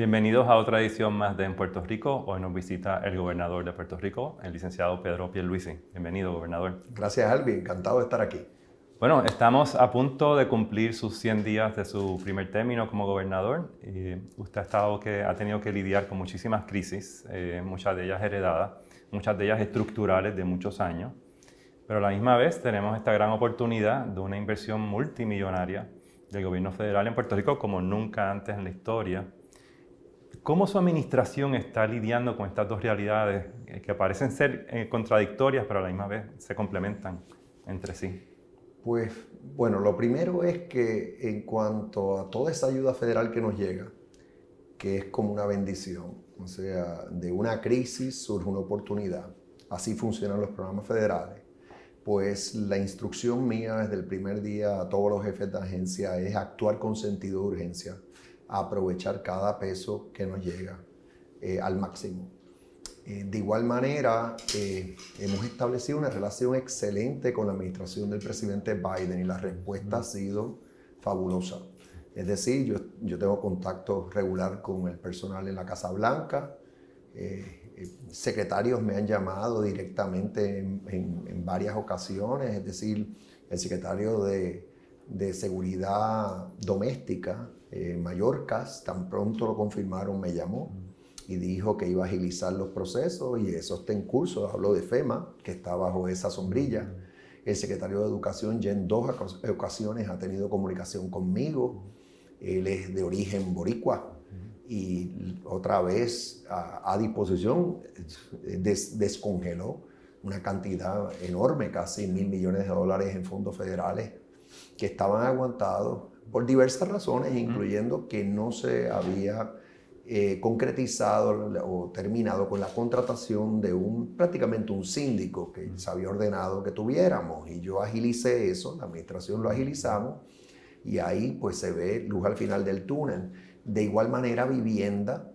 Bienvenidos a otra edición más de En Puerto Rico. Hoy nos visita el gobernador de Puerto Rico, el licenciado Pedro Pierluisi. Bienvenido, gobernador. Gracias, Albi. Encantado de estar aquí. Bueno, estamos a punto de cumplir sus 100 días de su primer término como gobernador. Y usted ha, estado que, ha tenido que lidiar con muchísimas crisis, eh, muchas de ellas heredadas, muchas de ellas estructurales de muchos años. Pero a la misma vez tenemos esta gran oportunidad de una inversión multimillonaria del gobierno federal en Puerto Rico como nunca antes en la historia. ¿Cómo su administración está lidiando con estas dos realidades que parecen ser eh, contradictorias, pero a la misma vez se complementan entre sí? Pues bueno, lo primero es que en cuanto a toda esa ayuda federal que nos llega, que es como una bendición, o sea, de una crisis surge una oportunidad, así funcionan los programas federales, pues la instrucción mía desde el primer día a todos los jefes de agencia es actuar con sentido de urgencia, aprovechar cada peso que nos llega eh, al máximo. Eh, de igual manera, eh, hemos establecido una relación excelente con la administración del presidente Biden y la respuesta ha sido fabulosa. Es decir, yo, yo tengo contacto regular con el personal en la Casa Blanca, secretarios me han llamado directamente en, varias ocasiones, es decir, el secretario de, de Seguridad Doméstica, Mallorcas, tan pronto lo confirmaron, me llamó y dijo que iba a agilizar los procesos y eso está en curso. Hablo de FEMA, que está bajo esa sombrilla. El secretario de Educación ya en dos ocasiones ha tenido comunicación conmigo. Él es de origen boricua y otra vez a, disposición descongeló una cantidad enorme, casi mil millones de dólares en fondos federales que estaban aguantados por diversas razones, incluyendo que no se había eh, concretizado o terminado con la contratación de un prácticamente un síndico que se había ordenado que tuviéramos. Y yo agilicé eso, la administración lo agilizamos y ahí pues se ve luz al final del túnel. De igual manera vivienda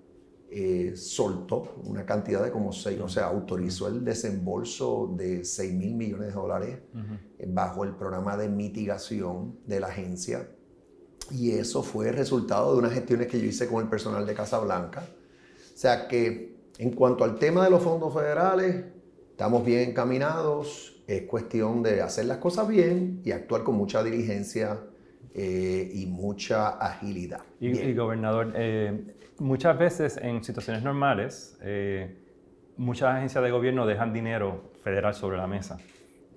eh, soltó una cantidad de como seis, o sea, autorizó el desembolso de 6 mil millones de dólares bajo el programa de mitigación de la agencia y eso fue resultado de unas gestiones que yo hice con el personal de Casa Blanca. O sea que en cuanto al tema de los fondos federales, estamos bien encaminados. Es cuestión de hacer las cosas bien y actuar con mucha diligencia eh, y mucha agilidad. Y, gobernador, eh, muchas veces en situaciones normales, eh, muchas agencias de gobierno dejan dinero federal sobre la mesa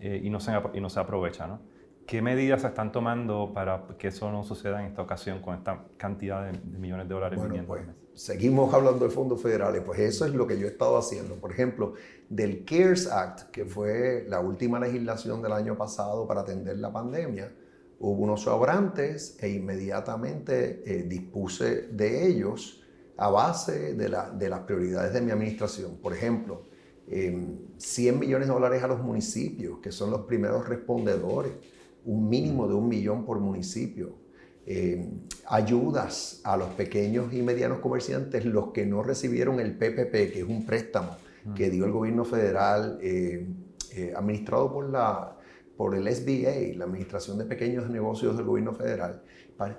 y, no se, y no se aprovecha, ¿no? ¿Qué medidas se están tomando para que eso no suceda en esta ocasión con esta cantidad de, millones de dólares bueno, pues, Seguimos hablando de fondos federales, pues eso es lo que yo he estado haciendo. Por ejemplo, del CARES Act, que fue la última legislación del año pasado para atender la pandemia, hubo unos sobrantes e inmediatamente eh, dispuse de ellos a base de, la, de, las prioridades de mi administración. Por ejemplo, 100 em, millones de dólares a los municipios, que son los primeros respondedores un mínimo de un millón por municipio. Eh, ayudas a los pequeños y medianos comerciantes, los que no recibieron el PPP, que es un préstamo que dio el gobierno federal, eh, eh, administrado por, la, por el SBA, la Administración de Pequeños Negocios del gobierno federal.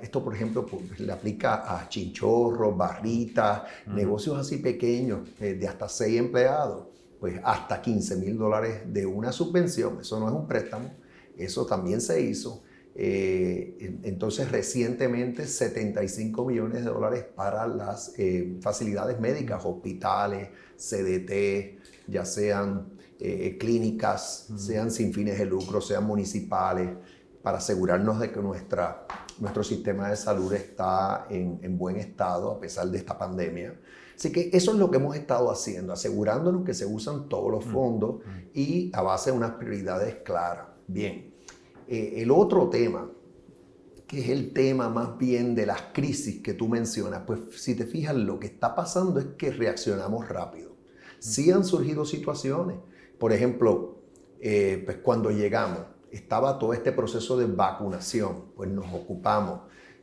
Esto, por ejemplo, pues, le aplica a chinchorros, barritas, negocios así pequeños, de hasta seis empleados, pues hasta 15 mil dólares de una subvención. Eso no es un préstamo, eso también se hizo. Eh, entonces, recientemente 75 millones de dólares para las eh, facilidades médicas, hospitales, CDT, ya sean eh, clínicas, sean sin fines de lucro, sean municipales, para asegurarnos de que nuestra, nuestro sistema de salud está en, en buen estado a pesar de esta pandemia. Así que eso es lo que hemos estado haciendo, asegurándonos que se usan todos los fondos y a base de unas prioridades claras. Bien, eh, el otro tema, que es el tema más bien de las crisis que tú mencionas, pues si te fijas, lo que está pasando es que reaccionamos rápido. Sí han surgido situaciones, por ejemplo, eh, pues cuando llegamos, estaba todo este proceso de vacunación, pues nos ocupamos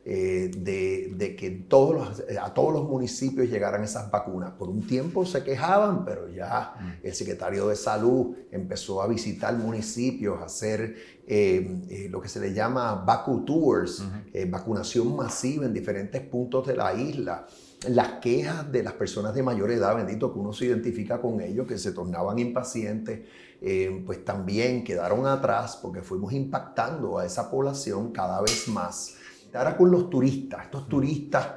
eh, de, que todos a todos los municipios llegaran esas vacunas. Por un tiempo se quejaban, pero ya mm. el secretario de salud empezó a visitar municipios, a hacer eh, eh, lo que se le llama vacu tours, vacunación masiva en diferentes puntos de la isla. las quejas de las personas de mayor edad, bendito que uno se identifica con ellos, que se tornaban impacientes, eh, pues también quedaron atrás porque fuimos impactando a esa población cada vez más. Ahora con los turistas, estos turistas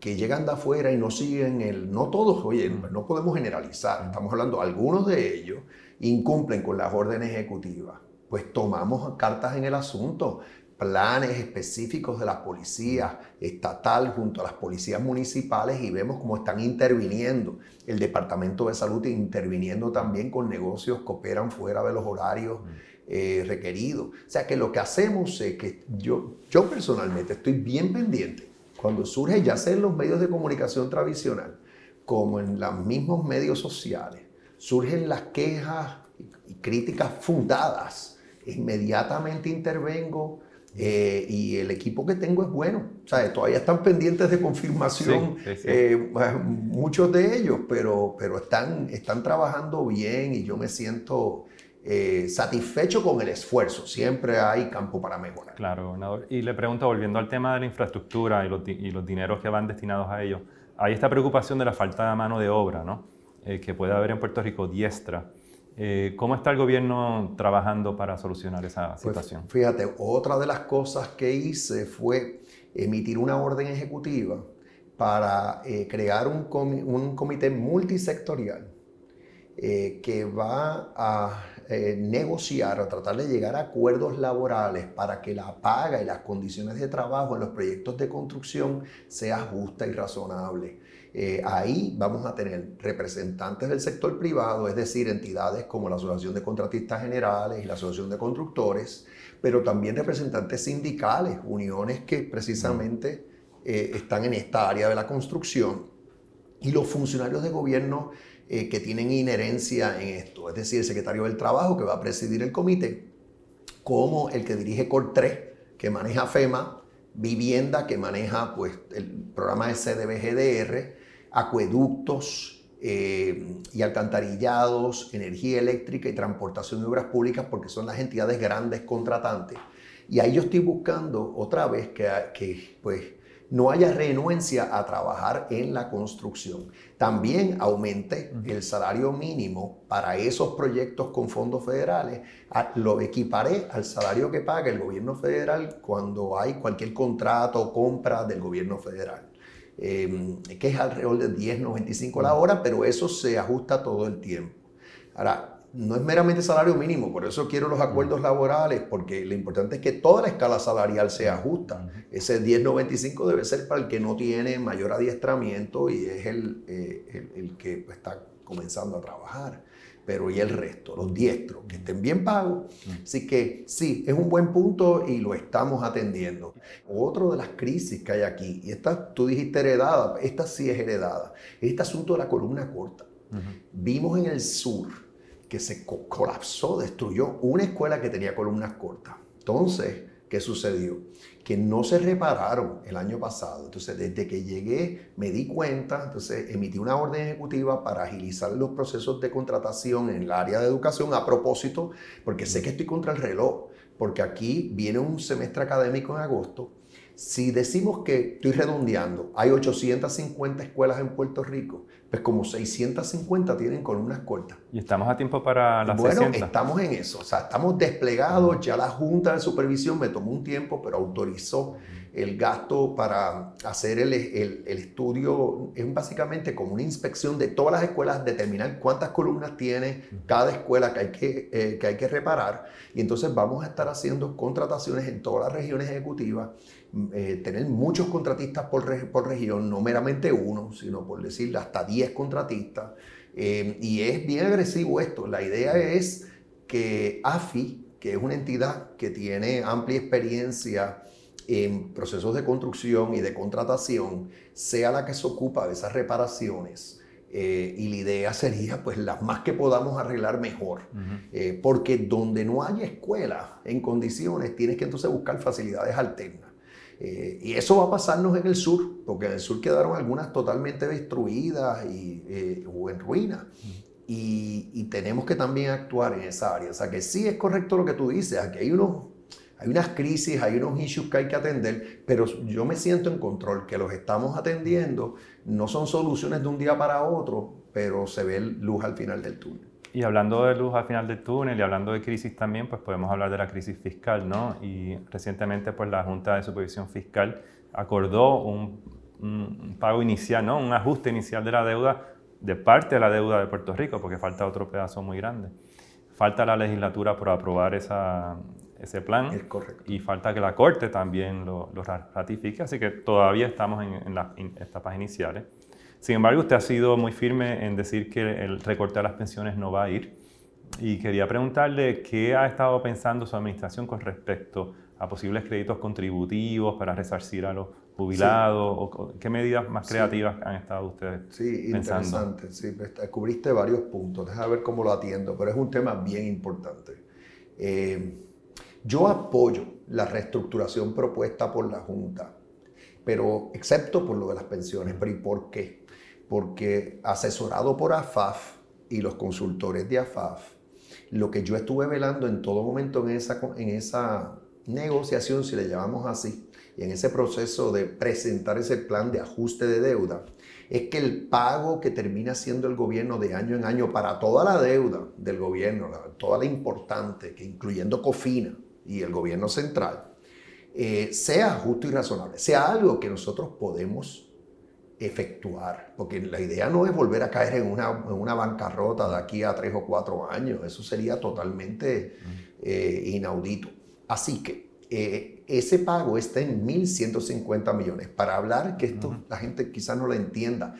que llegan de afuera y no siguen el, no todos, oye, no podemos generalizar, estamos hablando, algunos de ellos incumplen con las órdenes ejecutivas, pues tomamos cartas en el asunto, planes específicos de la policía estatal junto a las policías municipales y vemos cómo están interviniendo. El Departamento de Salud interviniendo también con negocios que operan fuera de los horarios eh, requeridos. O sea que lo que hacemos es que yo, yo personalmente estoy bien pendiente cuando surge ya sea en los medios de comunicación tradicional como en los mismos medios sociales, surgen las quejas y críticas fundadas. Inmediatamente intervengo, eh, y el equipo que tengo es bueno. O sea, todavía están pendientes de confirmación eh, muchos de ellos, pero, pero están, están trabajando bien y yo me siento eh, satisfecho con el esfuerzo. Siempre hay campo para mejorar. Claro, gobernador. Y le pregunto, volviendo al tema de la infraestructura y los, y los dineros que van destinados a ello, hay esta preocupación de la falta de mano de obra, ¿no? que puede haber en Puerto Rico diestra. Eh, ¿Cómo está el gobierno trabajando para solucionar esa pues, situación? fíjate, otra de las cosas que hice fue emitir una orden ejecutiva para eh, crear un, comité multisectorial eh, que va a negociar, a tratar de llegar a acuerdos laborales para que la paga y las condiciones de trabajo en los proyectos de construcción sea justa y razonable. Eh, ahí vamos a tener representantes del sector privado, es decir, entidades como la Asociación de Contratistas Generales y la Asociación de Constructores, pero también representantes sindicales, uniones que precisamente eh, están en esta área de la construcción, y los funcionarios de gobierno eh, que tienen inherencia en esto, es decir, el secretario del Trabajo que va a presidir el comité, como el que dirige COR3, que maneja FEMA, Vivienda, que maneja pues, el programa de CDBGDR, acueductos eh, y alcantarillados, energía eléctrica y transportación de obras públicas, porque son las entidades grandes contratantes. Y ahí yo estoy buscando otra vez que, que pues, no haya renuencia a trabajar en la construcción. También aumente el salario mínimo para esos proyectos con fondos federales. Lo equiparé al salario que paga el gobierno federal cuando hay cualquier contrato o compra del gobierno federal. Em, que es alrededor de 10.95 la hora, pero eso se ajusta todo el tiempo. Ahora, no es meramente salario mínimo, por eso quiero los acuerdos laborales, porque lo importante es que toda la escala salarial sea justa. Ese 10.95 debe ser para el que no tiene mayor adiestramiento y es el, eh, el que está comenzando a trabajar pero y el resto, los diestros, que estén bien pagos. Así que sí, es un buen punto y lo estamos atendiendo. Otro de las crisis que hay aquí, y esta tú dijiste heredada, esta sí es heredada, es este asunto de la columna corta. Vimos en el sur que se colapsó, destruyó una escuela que tenía columnas cortas. Entonces, ¿qué sucedió? que no se repararon el año pasado. Entonces, desde que llegué me di cuenta, entonces emití una orden ejecutiva para agilizar los procesos de contratación en el área de educación a propósito, porque sé que estoy contra el reloj, porque aquí viene un semestre académico en agosto. Si decimos que, estoy redondeando, hay 850 escuelas en Puerto Rico, pues como 650 tienen columnas cortas. ¿Y estamos a tiempo para las bueno, estamos en eso. O sea, estamos desplegados. Ya la Junta de Supervisión me tomó un tiempo, pero autorizó el gasto para hacer el, el, estudio. Es básicamente como una inspección de todas las escuelas, determinar cuántas columnas tiene cada escuela que hay que, eh, que, hay que reparar. Y entonces vamos a estar haciendo contrataciones en todas las regiones ejecutivas eh, tener muchos contratistas por, por, región, no meramente uno, sino por decirle hasta 10 contratistas. Eh, y es bien agresivo esto. La idea es que AFI, que es una entidad que tiene amplia experiencia en procesos de construcción y de contratación, sea la que se ocupa de esas reparaciones. Eh, y la idea sería, pues, las más que podamos arreglar mejor. porque donde no haya escuela en condiciones, tienes que entonces buscar facilidades alternas. Eh, y eso va a pasarnos en el sur, porque en el sur quedaron algunas totalmente destruidas y, eh, o en ruinas. Y, tenemos que también actuar en esa área. O sea que sí es correcto lo que tú dices, aquí hay unos, hay unas crisis, hay unos issues que hay que atender, pero yo me siento en control, que los estamos atendiendo, no son soluciones de un día para otro, pero se ve luz al final del túnel. Y hablando de luz al final del túnel y hablando de crisis también, pues podemos hablar de la crisis fiscal, ¿no? Y recientemente, pues la Junta de Supervisión Fiscal acordó un, un pago inicial, ¿no? Un ajuste inicial de la deuda de parte de la deuda de Puerto Rico, porque falta otro pedazo muy grande. Falta la legislatura por aprobar esa, ese plan. Es. Y falta que la Corte también lo, lo ratifique, así que todavía estamos en, en las etapas iniciales. Sin embargo, usted ha sido muy firme en decir que el recorte de las pensiones no va a ir. Y quería preguntarle qué ha estado pensando su administración con respecto a posibles créditos contributivos para resarcir a los jubilados. O, ¿Qué medidas más creativas han estado ustedes sí, pensando? interesante. Sí, cubriste varios puntos. Deja ver cómo lo atiendo, pero es un tema bien importante. Eh, yo apoyo la reestructuración propuesta por la Junta, pero excepto por lo de las pensiones. ¿Pero y por qué? porque asesorado por AFAF y los consultores de AFAF, lo que yo estuve velando en todo momento en esa, en esa negociación, si le llamamos así, y en ese proceso de presentar ese plan de ajuste de deuda, es que el pago que termina haciendo el gobierno de año en año para toda la deuda del gobierno, toda la importante, que incluyendo COFINA y el gobierno central, eh, sea justo y razonable, sea algo que nosotros podemos efectuar, porque la idea no es volver a caer en una, en una bancarrota de aquí a tres o cuatro años, eso sería totalmente eh, inaudito. Así que eh, ese pago está en 1.150 millones. Para hablar que esto la gente quizás no lo entienda,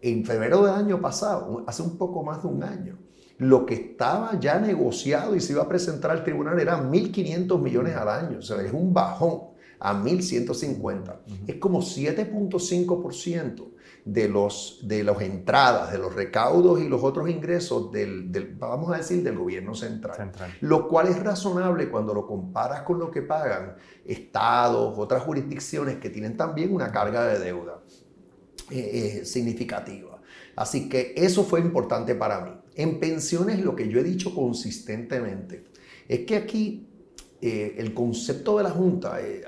en febrero del año pasado, hace un poco más de un año, lo que estaba ya negociado y se iba a presentar al tribunal eran 1.500 millones al año, o sea, es un bajón a 1.150. Es como 7.5% de los de las entradas, de los recaudos y los otros ingresos del, vamos a decir, del gobierno central. Lo cual es razonable cuando lo comparas con lo que pagan estados, otras jurisdicciones que tienen también una carga de deuda eh, eh, significativa. Así que eso fue importante para mí. En pensiones lo que yo he dicho consistentemente es que aquí eh, el concepto de la Junta eh,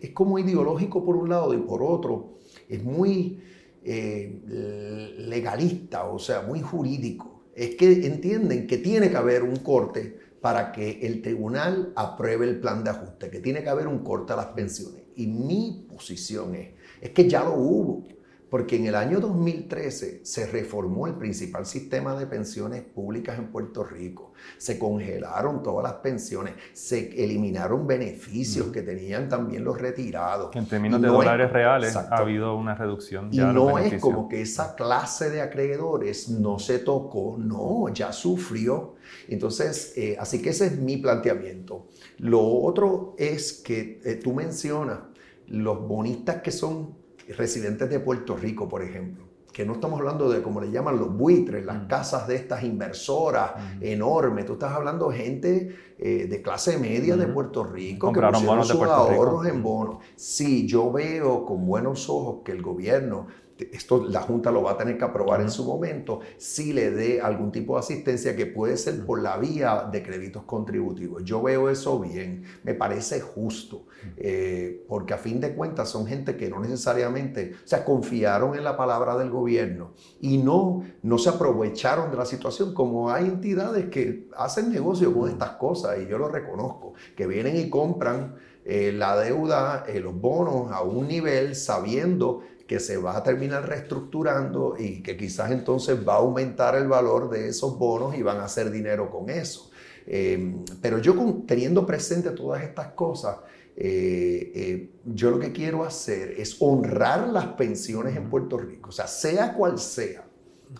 es como ideológico por un lado y por otro es muy eh, legalista, o sea, muy jurídico. Es que entienden que tiene que haber un corte para que el tribunal apruebe el plan de ajuste, que tiene que haber un corte a las pensiones. Y mi posición es, es que ya lo hubo porque en el año 2013 se reformó el principal sistema de pensiones públicas en Puerto Rico. Se congelaron todas las pensiones, se eliminaron beneficios que tenían también los retirados. En términos de dólares reales ha habido una reducción. Ya y no es como que esa clase de acreedores no se tocó, no, ya sufrió. Entonces, eh, así que ese es mi planteamiento. Lo otro es que eh, tú mencionas los bonistas que son residentes de Puerto Rico, por ejemplo, que no estamos hablando de, como le llaman los buitres, las casas de estas inversoras enormes, tú estás hablando de gente eh, de clase media de. Puerto Rico que pusieron sus ahorros en bonos. Sí, yo veo con buenos ojos que el gobierno esto la Junta lo va a tener que aprobar en su momento, si le dé algún tipo de asistencia que puede ser por la vía de créditos contributivos. Yo veo eso bien, me parece justo, eh, porque a fin de cuentas son gente que no necesariamente, o sea, confiaron en la palabra del gobierno y no, no se aprovecharon de la situación, como hay entidades que hacen negocio con estas cosas y yo lo reconozco, que vienen y compran eh, la deuda, eh, los bonos a un nivel sabiendo que se va a terminar reestructurando y que quizás entonces va a aumentar el valor de esos bonos y van a hacer dinero con eso. Em, pero yo teniendo presente todas estas cosas, eh, eh, yo lo que quiero hacer es honrar las pensiones en Puerto Rico, o sea, sea cual sea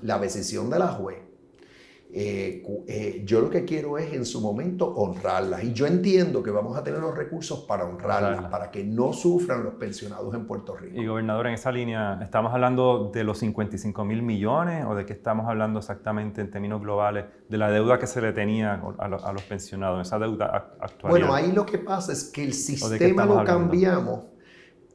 la decisión de la juez, eh, eh, yo lo que quiero es en su momento honrarlas. Y yo entiendo que vamos a tener los recursos para honrarlas, para que no sufran los pensionados en Puerto Rico. Y gobernador, en esa línea, ¿estamos hablando de los 55 mil millones o de qué estamos hablando exactamente en términos globales de la deuda que se le tenía a, los, pensionados, esa deuda actual? Bueno, ahí lo que pasa es que el sistema lo cambiamos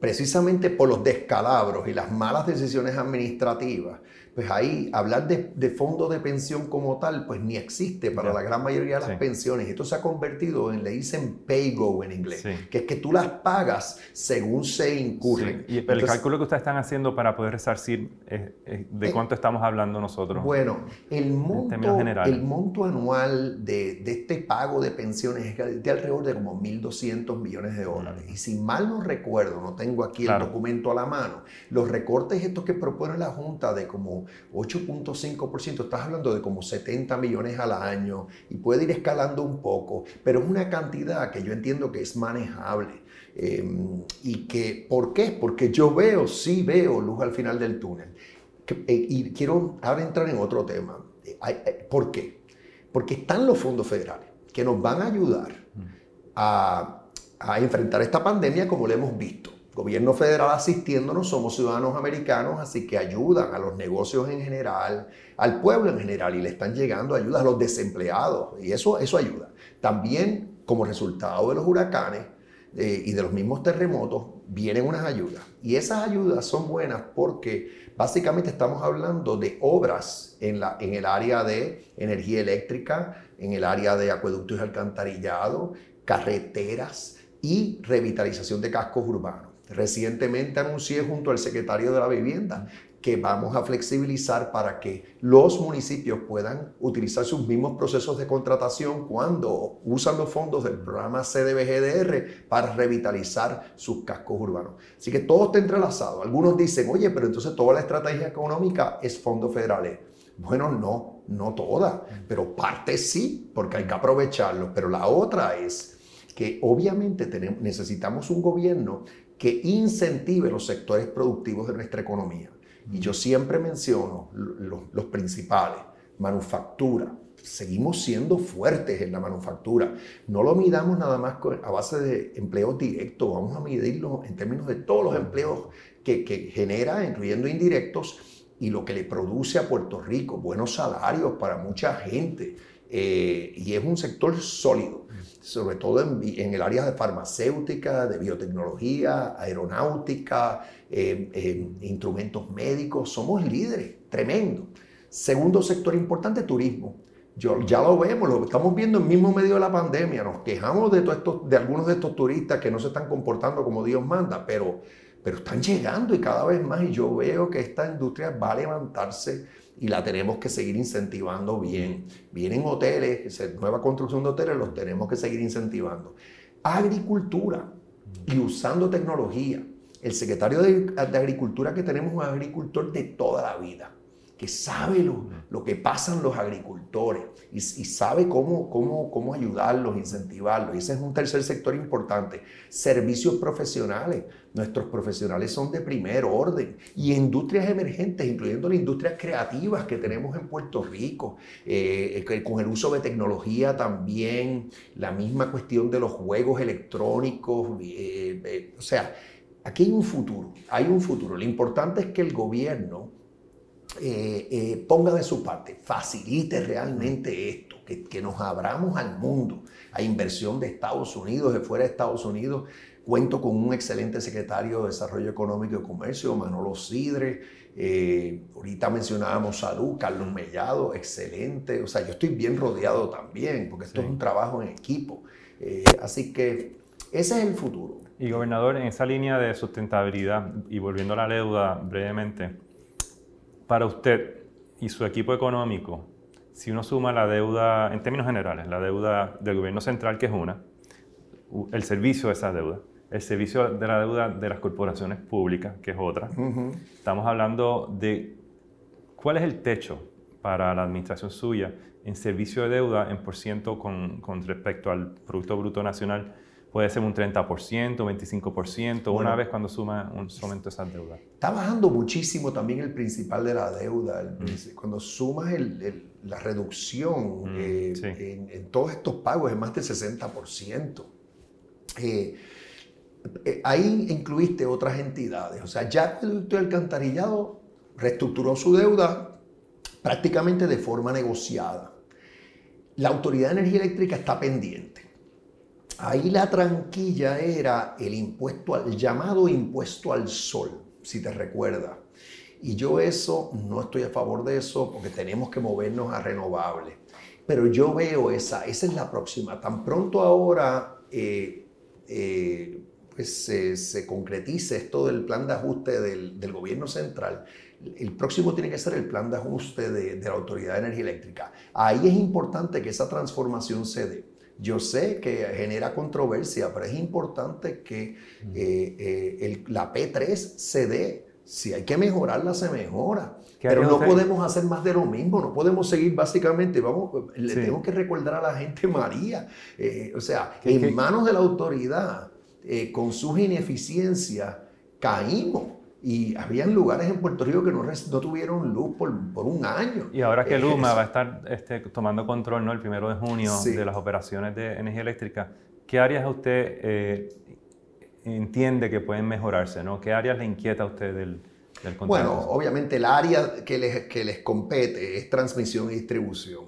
precisamente por los descalabros y las malas decisiones administrativas pues ahí hablar de, de fondo de pensión como tal, pues ni existe para la gran mayoría de las pensiones. Esto se ha convertido en, le dicen pay-go en inglés, que es que tú las pagas según se incurren. Y el cálculo que ustedes están haciendo para poder resarcir, ¿de cuánto estamos hablando nosotros? Bueno, el monto, el monto anual de, de, este pago de pensiones es de alrededor de como 1.200 millones de dólares. Y si mal no recuerdo, no tengo aquí el documento a la mano, los recortes estos que propone la Junta de como 8.5%, estás hablando de como 70 millones al año y puede ir escalando un poco, pero es una cantidad que yo entiendo que es manejable. Em, y que, ¿por qué? Porque yo veo, sí veo luz al final del túnel. Eh, y quiero ahora entrar en otro tema. Eh, eh, ¿Por qué? Porque están los fondos federales que nos van a ayudar a, a enfrentar esta pandemia como lo hemos visto gobierno federal asistiéndonos, somos ciudadanos americanos, así que ayudan a los negocios en general, al pueblo en general, y le están llegando ayudas a los desempleados, y eso, eso ayuda. También, como resultado de los huracanes eh, y de los mismos terremotos, vienen unas ayudas. Y esas ayudas son buenas porque básicamente estamos hablando de obras en, la, en el área de energía eléctrica, en el área de acueductos y alcantarillado, carreteras y revitalización de cascos urbanos. Recientemente anuncié junto al secretario de la Vivienda que vamos a flexibilizar para que los municipios puedan utilizar sus mismos procesos de contratación cuando usan los fondos del programa CDBGDR para revitalizar sus cascos urbanos. Así que todo está entrelazado. Algunos dicen, oye, pero entonces toda la estrategia económica es fondos federales. Bueno, no, no toda, pero parte sí, porque hay que aprovecharlo. Pero la otra es que obviamente tenemos, necesitamos un gobierno que incentive los sectores productivos de nuestra economía. Y yo siempre menciono los, principales, manufactura. Seguimos siendo fuertes en la manufactura. No lo midamos nada más a base de empleos directos, vamos a medirlo en términos de todos los empleos que, que genera, incluyendo indirectos, y lo que le produce a Puerto Rico, buenos salarios para mucha gente. Eh, y es un sector sólido sobre todo en, el área de farmacéutica, de biotecnología, aeronáutica, eh, eh, instrumentos médicos. Somos líderes, tremendo. Segundo sector importante, turismo. Yo, ya lo vemos, lo estamos viendo en mismo medio de la pandemia. Nos quejamos de, estos, de algunos de estos turistas que no se están comportando como Dios manda, pero, pero están llegando y cada vez más. Y yo veo que esta industria va a levantarse y la tenemos que seguir incentivando bien. Vienen hoteles, nueva construcción de hoteles, los tenemos que seguir incentivando. Agricultura y usando tecnología. El secretario de, de Agricultura que tenemos es un agricultor de toda la vida que sabe lo, lo, que pasan los agricultores y, sabe cómo, cómo, cómo ayudarlos, incentivarlos. Y ese es un tercer sector importante. Servicios profesionales. Nuestros profesionales son de primer orden. Y industrias emergentes, incluyendo las industrias creativas que tenemos en Puerto Rico, eh, con el uso de tecnología también, la misma cuestión de los juegos electrónicos. Eh, eh, o sea, aquí hay un futuro, hay un futuro. Lo importante es que el gobierno eh, eh, ponga de su parte, facilite realmente esto, que, que, nos abramos al mundo, a inversión de Estados Unidos, de fuera de Estados Unidos. Cuento con un excelente secretario de Desarrollo Económico y Comercio, Manolo Sidre. Eh, ahorita mencionábamos salud, Carlos Mellado, excelente. O sea, yo estoy bien rodeado también, porque esto es un trabajo en equipo. así que ese es el futuro. Y gobernador, en esa línea de sustentabilidad, y volviendo a la deuda brevemente, para usted y su equipo económico, si uno suma la deuda, en términos generales, la deuda del gobierno central, que es una, el servicio de esa deuda, el servicio de la deuda de las corporaciones públicas, que es otra, estamos hablando de cuál es el techo para la administración suya en servicio de deuda en por ciento con, con respecto al Producto Bruto Nacional puede ser un 30%, 25%, una vez cuando suma un aumento esas deudas. Está bajando muchísimo también el principal de la deuda. Mm. Cuando sumas la reducción mm, eh, en, todos estos pagos es más del 60%. Eh, eh, ahí incluiste otras entidades. O sea, ya el alcantarillado reestructuró su deuda prácticamente de forma negociada. La Autoridad de Energía Eléctrica está pendiente Ahí la tranquilla era el impuesto al llamado impuesto al sol, si te recuerdas. Y yo eso, no estoy a favor de eso porque tenemos que movernos a renovables. Pero yo veo esa, esa es la próxima. Tan pronto ahora eh, eh, pues se, concretice esto del plan de ajuste del, gobierno central, el próximo tiene que ser el plan de ajuste de, de la Autoridad de Energía Eléctrica. Ahí es importante que esa transformación se dé. Yo sé que genera controversia, pero es importante que eh, la P3 se dé. Si hay que mejorarla, se mejora. Pero no podemos hacer más de lo mismo, no podemos seguir básicamente, vamos, le tengo que recordar a la gente María, eh, o sea, en manos de la autoridad, eh, con sus ineficiencias, caímos. Y habían lugares en Puerto Rico que no, no tuvieron luz por, por, un año. Y ahora que Luma va a estar este, tomando control ¿no? el primero de junio de las operaciones de energía eléctrica, ¿qué áreas usted eh, entiende que pueden mejorarse? ¿no? ¿Qué áreas le inquieta a usted del, del Bueno, obviamente el área que les, que les compete es transmisión y distribución.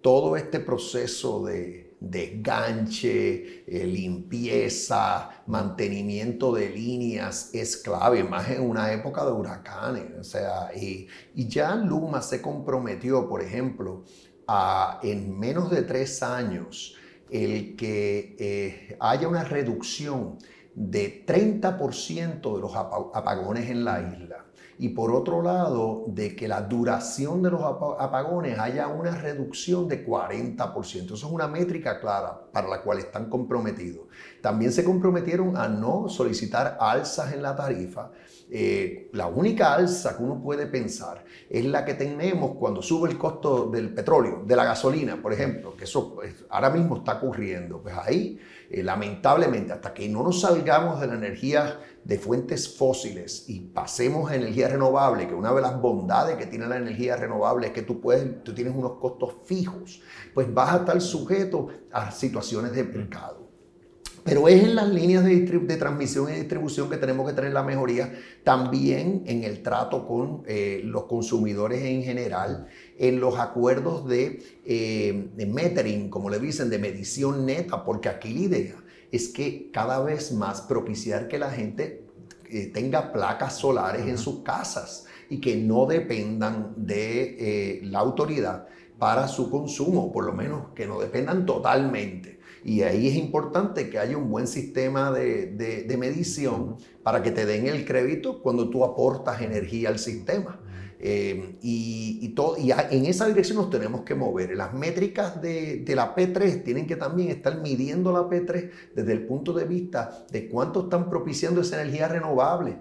Todo este proceso de, de ganche, eh, limpieza, mantenimiento de líneas es clave, más en una época de huracanes. O sea, y, y ya Luma se comprometió, por ejemplo, a en menos de tres años el que eh, haya una reducción de 30% de los apagones en la isla. Y por otro lado, de que la duración de los apagones haya una reducción de 40%. Eso es una métrica clara para la cual están comprometidos. También se comprometieron a no solicitar alzas en la tarifa. Eh, la única alza que uno puede pensar es la que tenemos cuando sube el costo del petróleo, de la gasolina, por ejemplo, que eso pues, ahora mismo está ocurriendo. Pues ahí eh, lamentablemente, hasta que no nos salgamos de la energía de fuentes fósiles y pasemos a energía renovable, que una de las bondades que tiene la energía renovable es que tú, puedes, tú tienes unos costos fijos, pues vas a estar sujeto a situaciones de mercado. Pero es en las líneas de, transmisión y distribución que tenemos que tener la mejoría, también en el trato con eh, los consumidores en general, en los acuerdos de, eh, de metering, como le dicen, de medición neta, porque aquí la idea es que cada vez más propiciar que la gente eh, tenga placas solares en sus casas y que no dependan de la autoridad para su consumo, por lo menos que no dependan totalmente. Y ahí es importante que haya un buen sistema de, medición para que te den el crédito cuando tú aportas energía al sistema. Eh, y, todo, y en esa dirección nos tenemos que mover. Las métricas de, la P3 tienen que también estar midiendo la P3 desde el punto de vista de cuánto están propiciando esa energía renovable.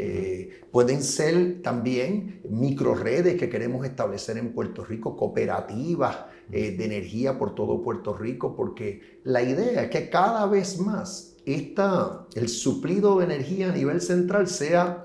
Eh, pueden ser también microredes que queremos establecer en Puerto Rico, cooperativas eh, de energía por todo Puerto Rico, porque la idea es que cada vez más esta, el suplido de energía a nivel central sea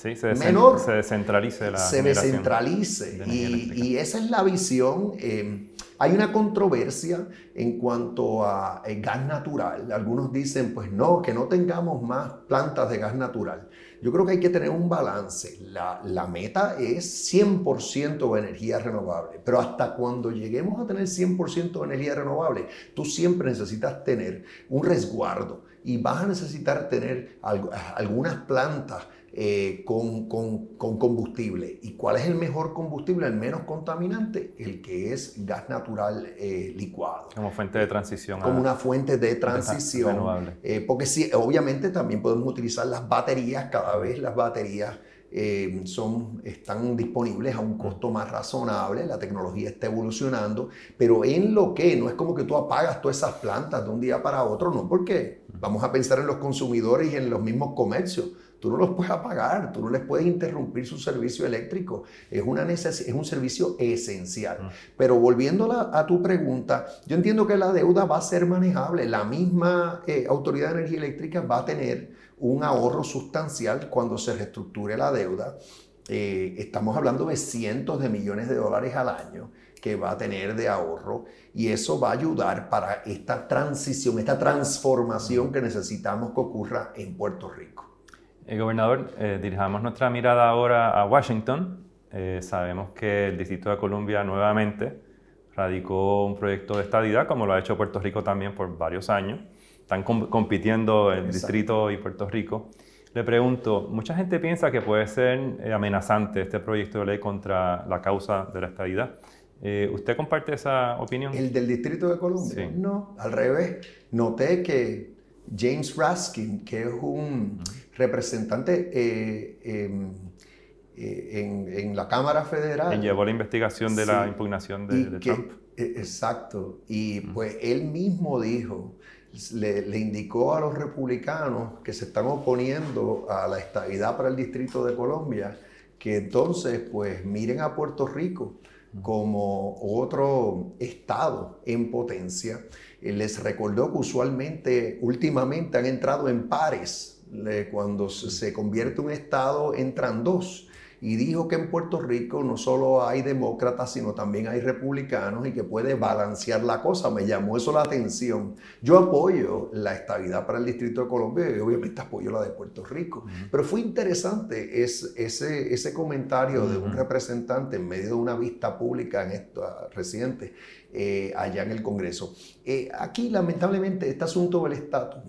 se menor, se descentralice la se descentralice. y, y, esa es la visión eh, hay una controversia en cuanto a gas natural. Algunos dicen pues no que no tengamos más plantas de gas natural. Yo creo que hay que tener un balance. La, la meta es 100% de energía renovable, pero hasta cuando lleguemos a tener 100% de energía renovable, tú siempre necesitas tener un resguardo y vas a necesitar tener algunas plantas eh, con, con, con, combustible. ¿Y cuál es el mejor combustible, el menos contaminante? El que es gas natural eh, licuado. Como fuente de transición. Como una fuente de transición. Eh, porque sí, obviamente también podemos utilizar las baterías, cada vez las baterías son, están disponibles a un costo más razonable, la tecnología está evolucionando, pero en lo que no es como que tú apagas todas esas plantas de un día para otro, no, porque vamos a pensar en los consumidores y en los mismos comercios Tú no los puedes apagar, tú no les puedes interrumpir su servicio eléctrico. Es, una es un servicio esencial. Pero volviendo a, tu pregunta, yo entiendo que la deuda va a ser manejable. La misma eh, Autoridad de Energía Eléctrica va a tener un ahorro sustancial cuando se reestructure la deuda. Eh, estamos hablando de cientos de millones de dólares al año que va a tener de ahorro y eso va a ayudar para esta transición, esta transformación que necesitamos que ocurra en Puerto Rico. El gobernador, eh, dirijamos nuestra mirada ahora a Washington. Eh, sabemos que el Distrito de Columbia nuevamente radicó un proyecto de estadidad, como lo ha hecho Puerto Rico también por varios años. Están compitiendo el Distrito y Puerto Rico. Le pregunto, mucha gente piensa que puede ser eh, amenazante este proyecto de ley contra la causa de la estadidad. Eh, ¿Usted comparte esa opinión? ¿El del Distrito de Columbia? No, al revés. Noté que James Raskin, que es un representante eh, em, en, la Cámara Federal... Quien llevó la investigación de la impugnación de, Trump. E, exacto. Y pues él mismo dijo le, indicó a los republicanos que se están oponiendo a la estabilidad para el Distrito de Colombia que entonces pues miren a Puerto Rico como otro estado en potencia. Les recordó que usualmente, últimamente han entrado en pares. Cuando se convierte un estado, entran dos y dijo que en Puerto Rico no solo hay demócratas, sino también hay republicanos y que puede balancear la cosa. Me llamó eso la atención. Yo apoyo la estabilidad para el Distrito de Colombia y obviamente apoyo la de Puerto Rico. Pero fue interesante ese, ese comentario de un representante en medio de una vista pública en esta reciente eh, allá en el Congreso. Eh, aquí, lamentablemente, este asunto del estatus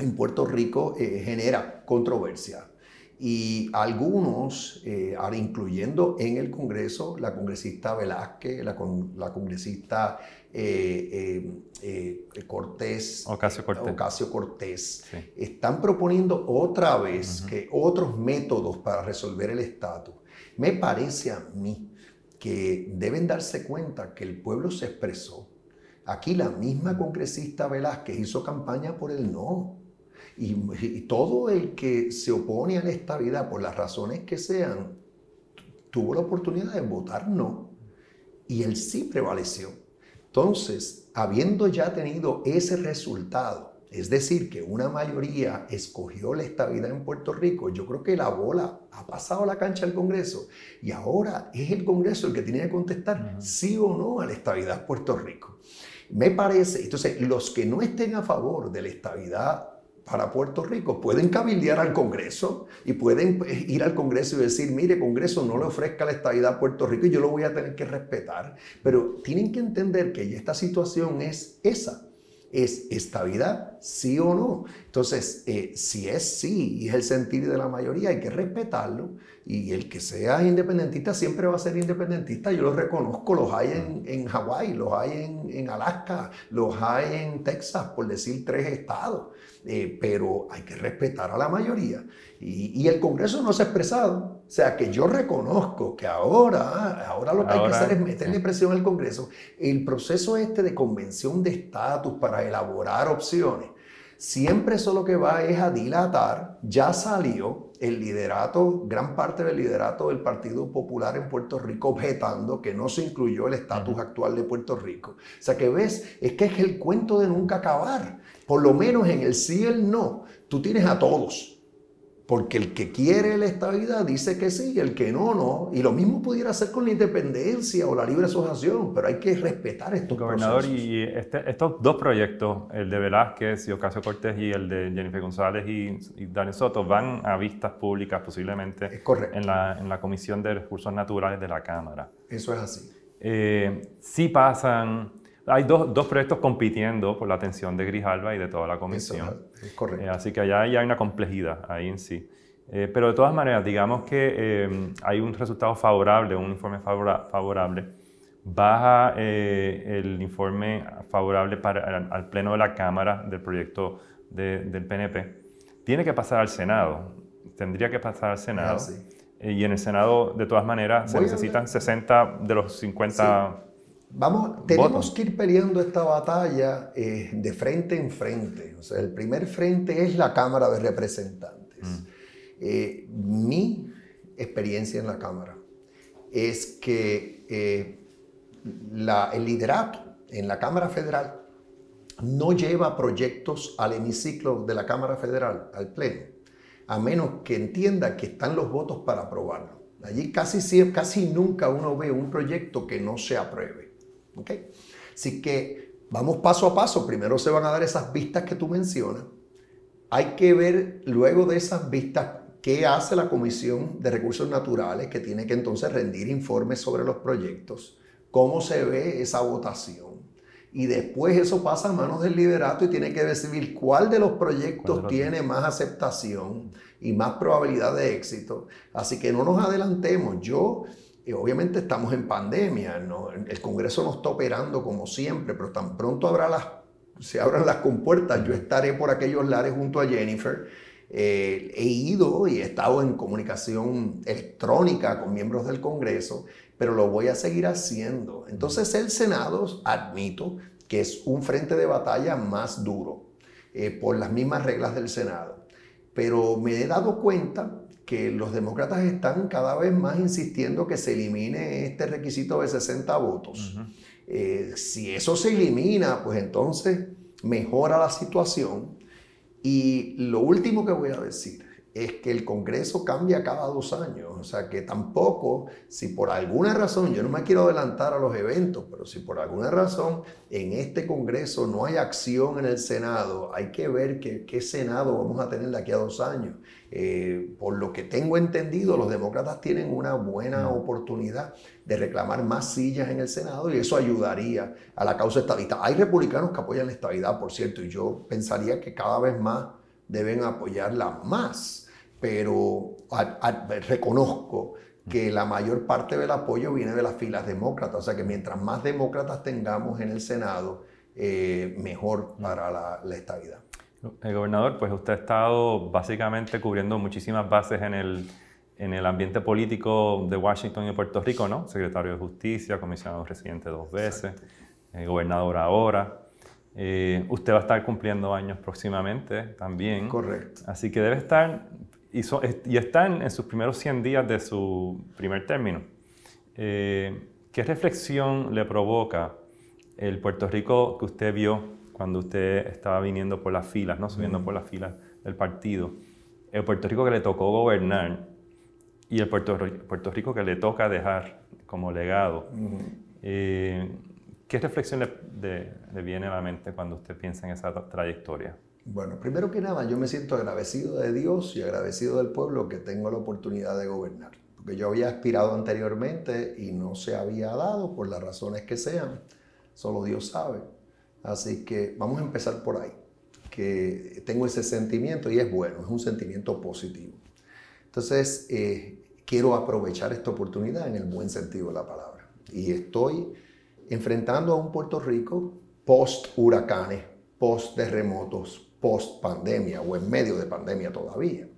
en Puerto Rico eh, genera controversia y algunos, eh, incluyendo en el Congreso, la congresista Velázquez, la, la congresista eh, eh, Cortés, Ocasio Cortés, Ocasio Cortés están proponiendo otra vez que otros métodos para resolver el estatus. Me parece a mí que deben darse cuenta que el pueblo se expresó. Aquí la misma congresista Velázquez hizo campaña por el no. Y, todo el que se opone a la estabilidad, por las razones que sean, tuvo la oportunidad de votar no. Y él sí prevaleció. Entonces, habiendo ya tenido ese resultado, es decir, que una mayoría escogió la estabilidad en Puerto Rico, yo creo que la bola ha pasado a la cancha del Congreso y ahora es el Congreso el que tiene que contestar sí o no a la estabilidad en Puerto Rico. Me parece, entonces, los que no estén a favor de la estabilidad para Puerto Rico. Pueden cabildear al Congreso y pueden eh, ir al Congreso y decir, mire, Congreso, no le ofrezca la estabilidad a Puerto Rico y yo lo voy a tener que respetar. Pero tienen que entender que esta situación es esa. Es estabilidad, sí o no. Entonces, eh, si es sí y es el sentir de la mayoría, hay que respetarlo. Y el que sea independentista siempre va a ser independentista. Yo lo reconozco, los hay en, en Hawái, los hay en, en Alaska, los hay en Texas, por decir tres estados. Eh, pero hay que respetar a la mayoría. Y, el Congreso no se ha expresado. O sea, que yo reconozco que ahora, ahora lo que hay que hacer es meterle presión al Congreso. El proceso este de convención de estatus para elaborar opciones, siempre eso lo que va es a dilatar. Ya salió el liderato, gran parte del liderato del Partido Popular en Puerto Rico objetando que no se incluyó el estatus actual de Puerto Rico. O sea que ves, es que es el cuento de nunca acabar. Por lo menos en el sí y el no, tú tienes a todos. Porque el que quiere la estabilidad dice que sí, y el que no, no. Y lo mismo pudiera hacer con la independencia o la libre asociación, pero hay que respetar estos Gobernador, y este, estos dos proyectos, el de Velázquez y Ocasio Cortés y el de Jennifer González y, Daniel Soto, van a vistas públicas posiblemente En, la, en la Comisión de Recursos Naturales de la Cámara. Eso es así. Eh, sí pasan hay dos, dos, proyectos compitiendo por la atención de Grijalva y de toda la comisión. correcto. Eh, así que allá hay una complejidad ahí en sí. Eh, pero de todas maneras, digamos que eh, hay un resultado favorable, un informe favorable. Baja el informe favorable para, al, Pleno de la Cámara del proyecto del PNP. Tiene que pasar al Senado. Tendría que pasar al Senado. y en el Senado, de todas maneras, se necesitan 60 de los 50 Vamos, tenemos que ir peleando esta batalla eh, de frente en frente. O sea, el primer frente es la Cámara de Representantes. Mm. Eh, mi experiencia en la Cámara es que eh, el liderato en la Cámara Federal no lleva proyectos al hemiciclo de la Cámara Federal, al Pleno, a menos que entienda que están los votos para aprobarlo. Allí casi, casi nunca uno ve un proyecto que no se apruebe. ¿Okay? Así que vamos paso a paso. Primero se van a dar esas vistas que tú mencionas. Hay que ver luego de esas vistas qué hace la Comisión de Recursos Naturales, que tiene que entonces rendir informes sobre los proyectos, cómo se ve esa votación. y después eso pasa a manos del liderato y tiene que decidir cuál de los proyectos tiene más aceptación y más probabilidad de éxito. Así que no nos adelantemos. Yo, obviamente estamos en pandemia, el Congreso no está operando como siempre, pero tan pronto habrá las, se abran las compuertas, yo estaré por aquellos lares junto a Jennifer. Eh, he ido y he estado en comunicación electrónica con miembros del Congreso pero lo voy a seguir haciendo. Entonces el Senado, admito, que es un frente de batalla más duro eh, por las mismas reglas del Senado. Pero me he dado cuenta que los demócratas están cada vez más insistiendo que se elimine este requisito de 60 votos. Eh, si eso se elimina, pues entonces mejora la situación. Y lo último que voy a decir, es que el Congreso cambia cada dos años. O sea que tampoco, si por alguna razón, yo no me quiero adelantar a los eventos, pero si por alguna razón en este Congreso no hay acción en el Senado, hay que ver qué Senado vamos a tener de aquí a dos años. Eh, por lo que tengo entendido, los demócratas tienen una buena mm. oportunidad de reclamar más sillas en el Senado y eso ayudaría a la causa estadista. Hay republicanos que apoyan la estabilidad, por cierto, y yo pensaría que cada vez más deben apoyarla más, pero reconozco que la mayor parte del apoyo viene de las filas demócratas, o sea que mientras más demócratas tengamos en el Senado, eh, mejor para la, la estabilidad. El gobernador, pues usted ha estado básicamente cubriendo muchísimas bases en el, en el ambiente político de Washington y Puerto Rico, ¿no? Secretario de Justicia, comisionado residente dos veces, el gobernador ahora. Eh, usted va a estar cumpliendo años próximamente también. Correcto. Así que debe estar, y, y está en, sus primeros 100 días de su primer término. Eh, ¿Qué reflexión le provoca el Puerto Rico que usted vio cuando usted estaba viniendo por las filas, ¿no? subiendo por las filas del partido? El Puerto Rico que le tocó gobernar y el Puerto, Puerto Rico que le toca dejar como legado. ¿Qué reflexión le, viene a la mente cuando usted piensa en esa trayectoria? Bueno, primero que nada, yo me siento agradecido de Dios y agradecido del pueblo que tengo la oportunidad de gobernar. Porque yo había aspirado anteriormente y no se había dado por las razones que sean. Solo Dios sabe. Así que vamos a empezar por ahí. Que tengo ese sentimiento y es bueno, es un sentimiento positivo. Entonces, eh, quiero aprovechar esta oportunidad en el buen sentido de la palabra. Y estoy enfrentando a un Puerto Rico post huracanes, post terremotos, post pandemia o en medio de pandemia todavía.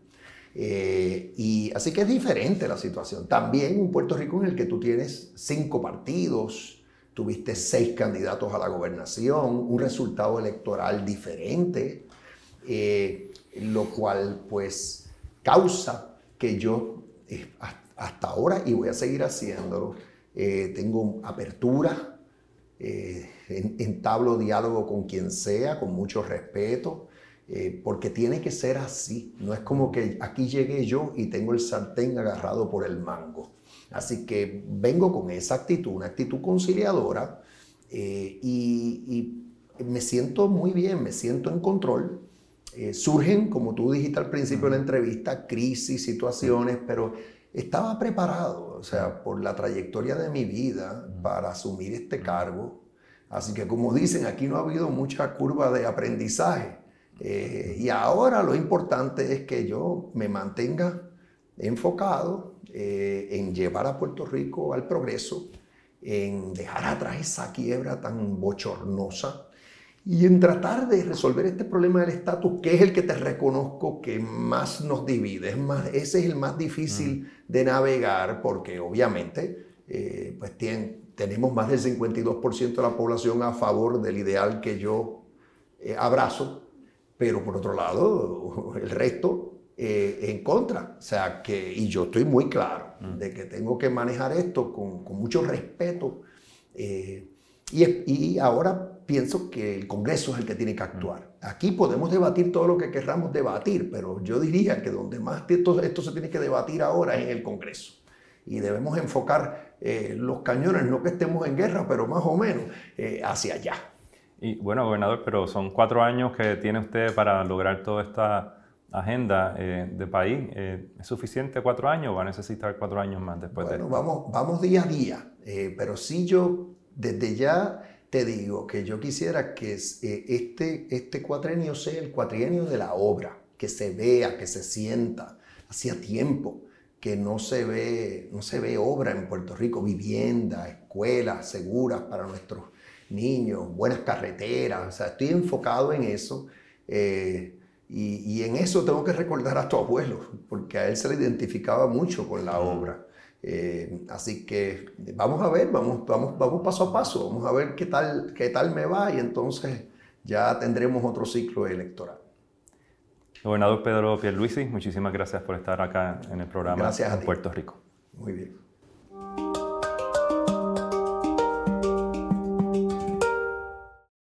Eh, y así que es diferente la situación. También un Puerto Rico en el que tú tienes cinco partidos, tuviste seis candidatos a la gobernación, un resultado electoral diferente, eh, lo cual pues causa que yo eh, hasta ahora, y voy a seguir haciéndolo, tengo apertura eh, entablo diálogo con quien sea, con mucho respeto, eh, porque tiene que ser así. No es como que aquí llegué yo y tengo el sartén agarrado por el mango. Así que vengo con esa actitud, una actitud conciliadora, eh, y, me siento muy bien, me siento en control. surgen, como tú dijiste al principio de la entrevista, crisis, situaciones, pero estaba preparado, o sea, por la trayectoria de mi vida para asumir este cargo. Así que como dicen, aquí no ha habido mucha curva de aprendizaje. Eh, y ahora lo importante es que yo me mantenga enfocado eh, en llevar a Puerto Rico al progreso, en dejar atrás esa quiebra tan bochornosa y en tratar de resolver este problema del estatus, que es el que te reconozco que más nos divide, es más, ese es el más difícil mm. De navegar, porque obviamente eh, pues tenemos más del 52% de la población a favor del ideal que yo eh, abrazo, pero por otro lado, el resto eh, en contra. O sea, que, y yo estoy muy claro mm. de que tengo que manejar esto con, con mucho respeto. y, y ahora pienso que el Congreso es el que tiene que actuar. Aquí podemos debatir todo lo que querramos debatir, pero yo diría que donde más esto, esto se tiene que debatir ahora es en el Congreso. Y debemos enfocar eh, los cañones, no que estemos en guerra, pero más o menos eh, hacia allá. Y bueno, gobernador, pero son cuatro años que tiene usted para lograr toda esta agenda eh, de país. ¿Es suficiente cuatro años o va a necesitar cuatro años más después bueno, de Vamos, vamos día a día, pero sí yo desde ya te digo que yo quisiera que eh, este, este cuatrenio sea el cuatrienio de la obra, que se vea, que se sienta. Hacía tiempo que no se ve, no se ve obra en Puerto Rico, vivienda, escuelas seguras para nuestros niños, buenas carreteras. O sea, estoy enfocado en eso. Eh, y, y, en eso tengo que recordar a tu abuelo, porque a él se le identificaba mucho con la obra. Eh, así que vamos a ver, vamos, vamos, vamos paso a paso, vamos a ver qué tal, qué tal me va y entonces ya tendremos otro ciclo electoral. Gobernador Pedro Pierluisi, muchísimas gracias por estar acá en el programa gracias en Puerto Rico. Muy bien.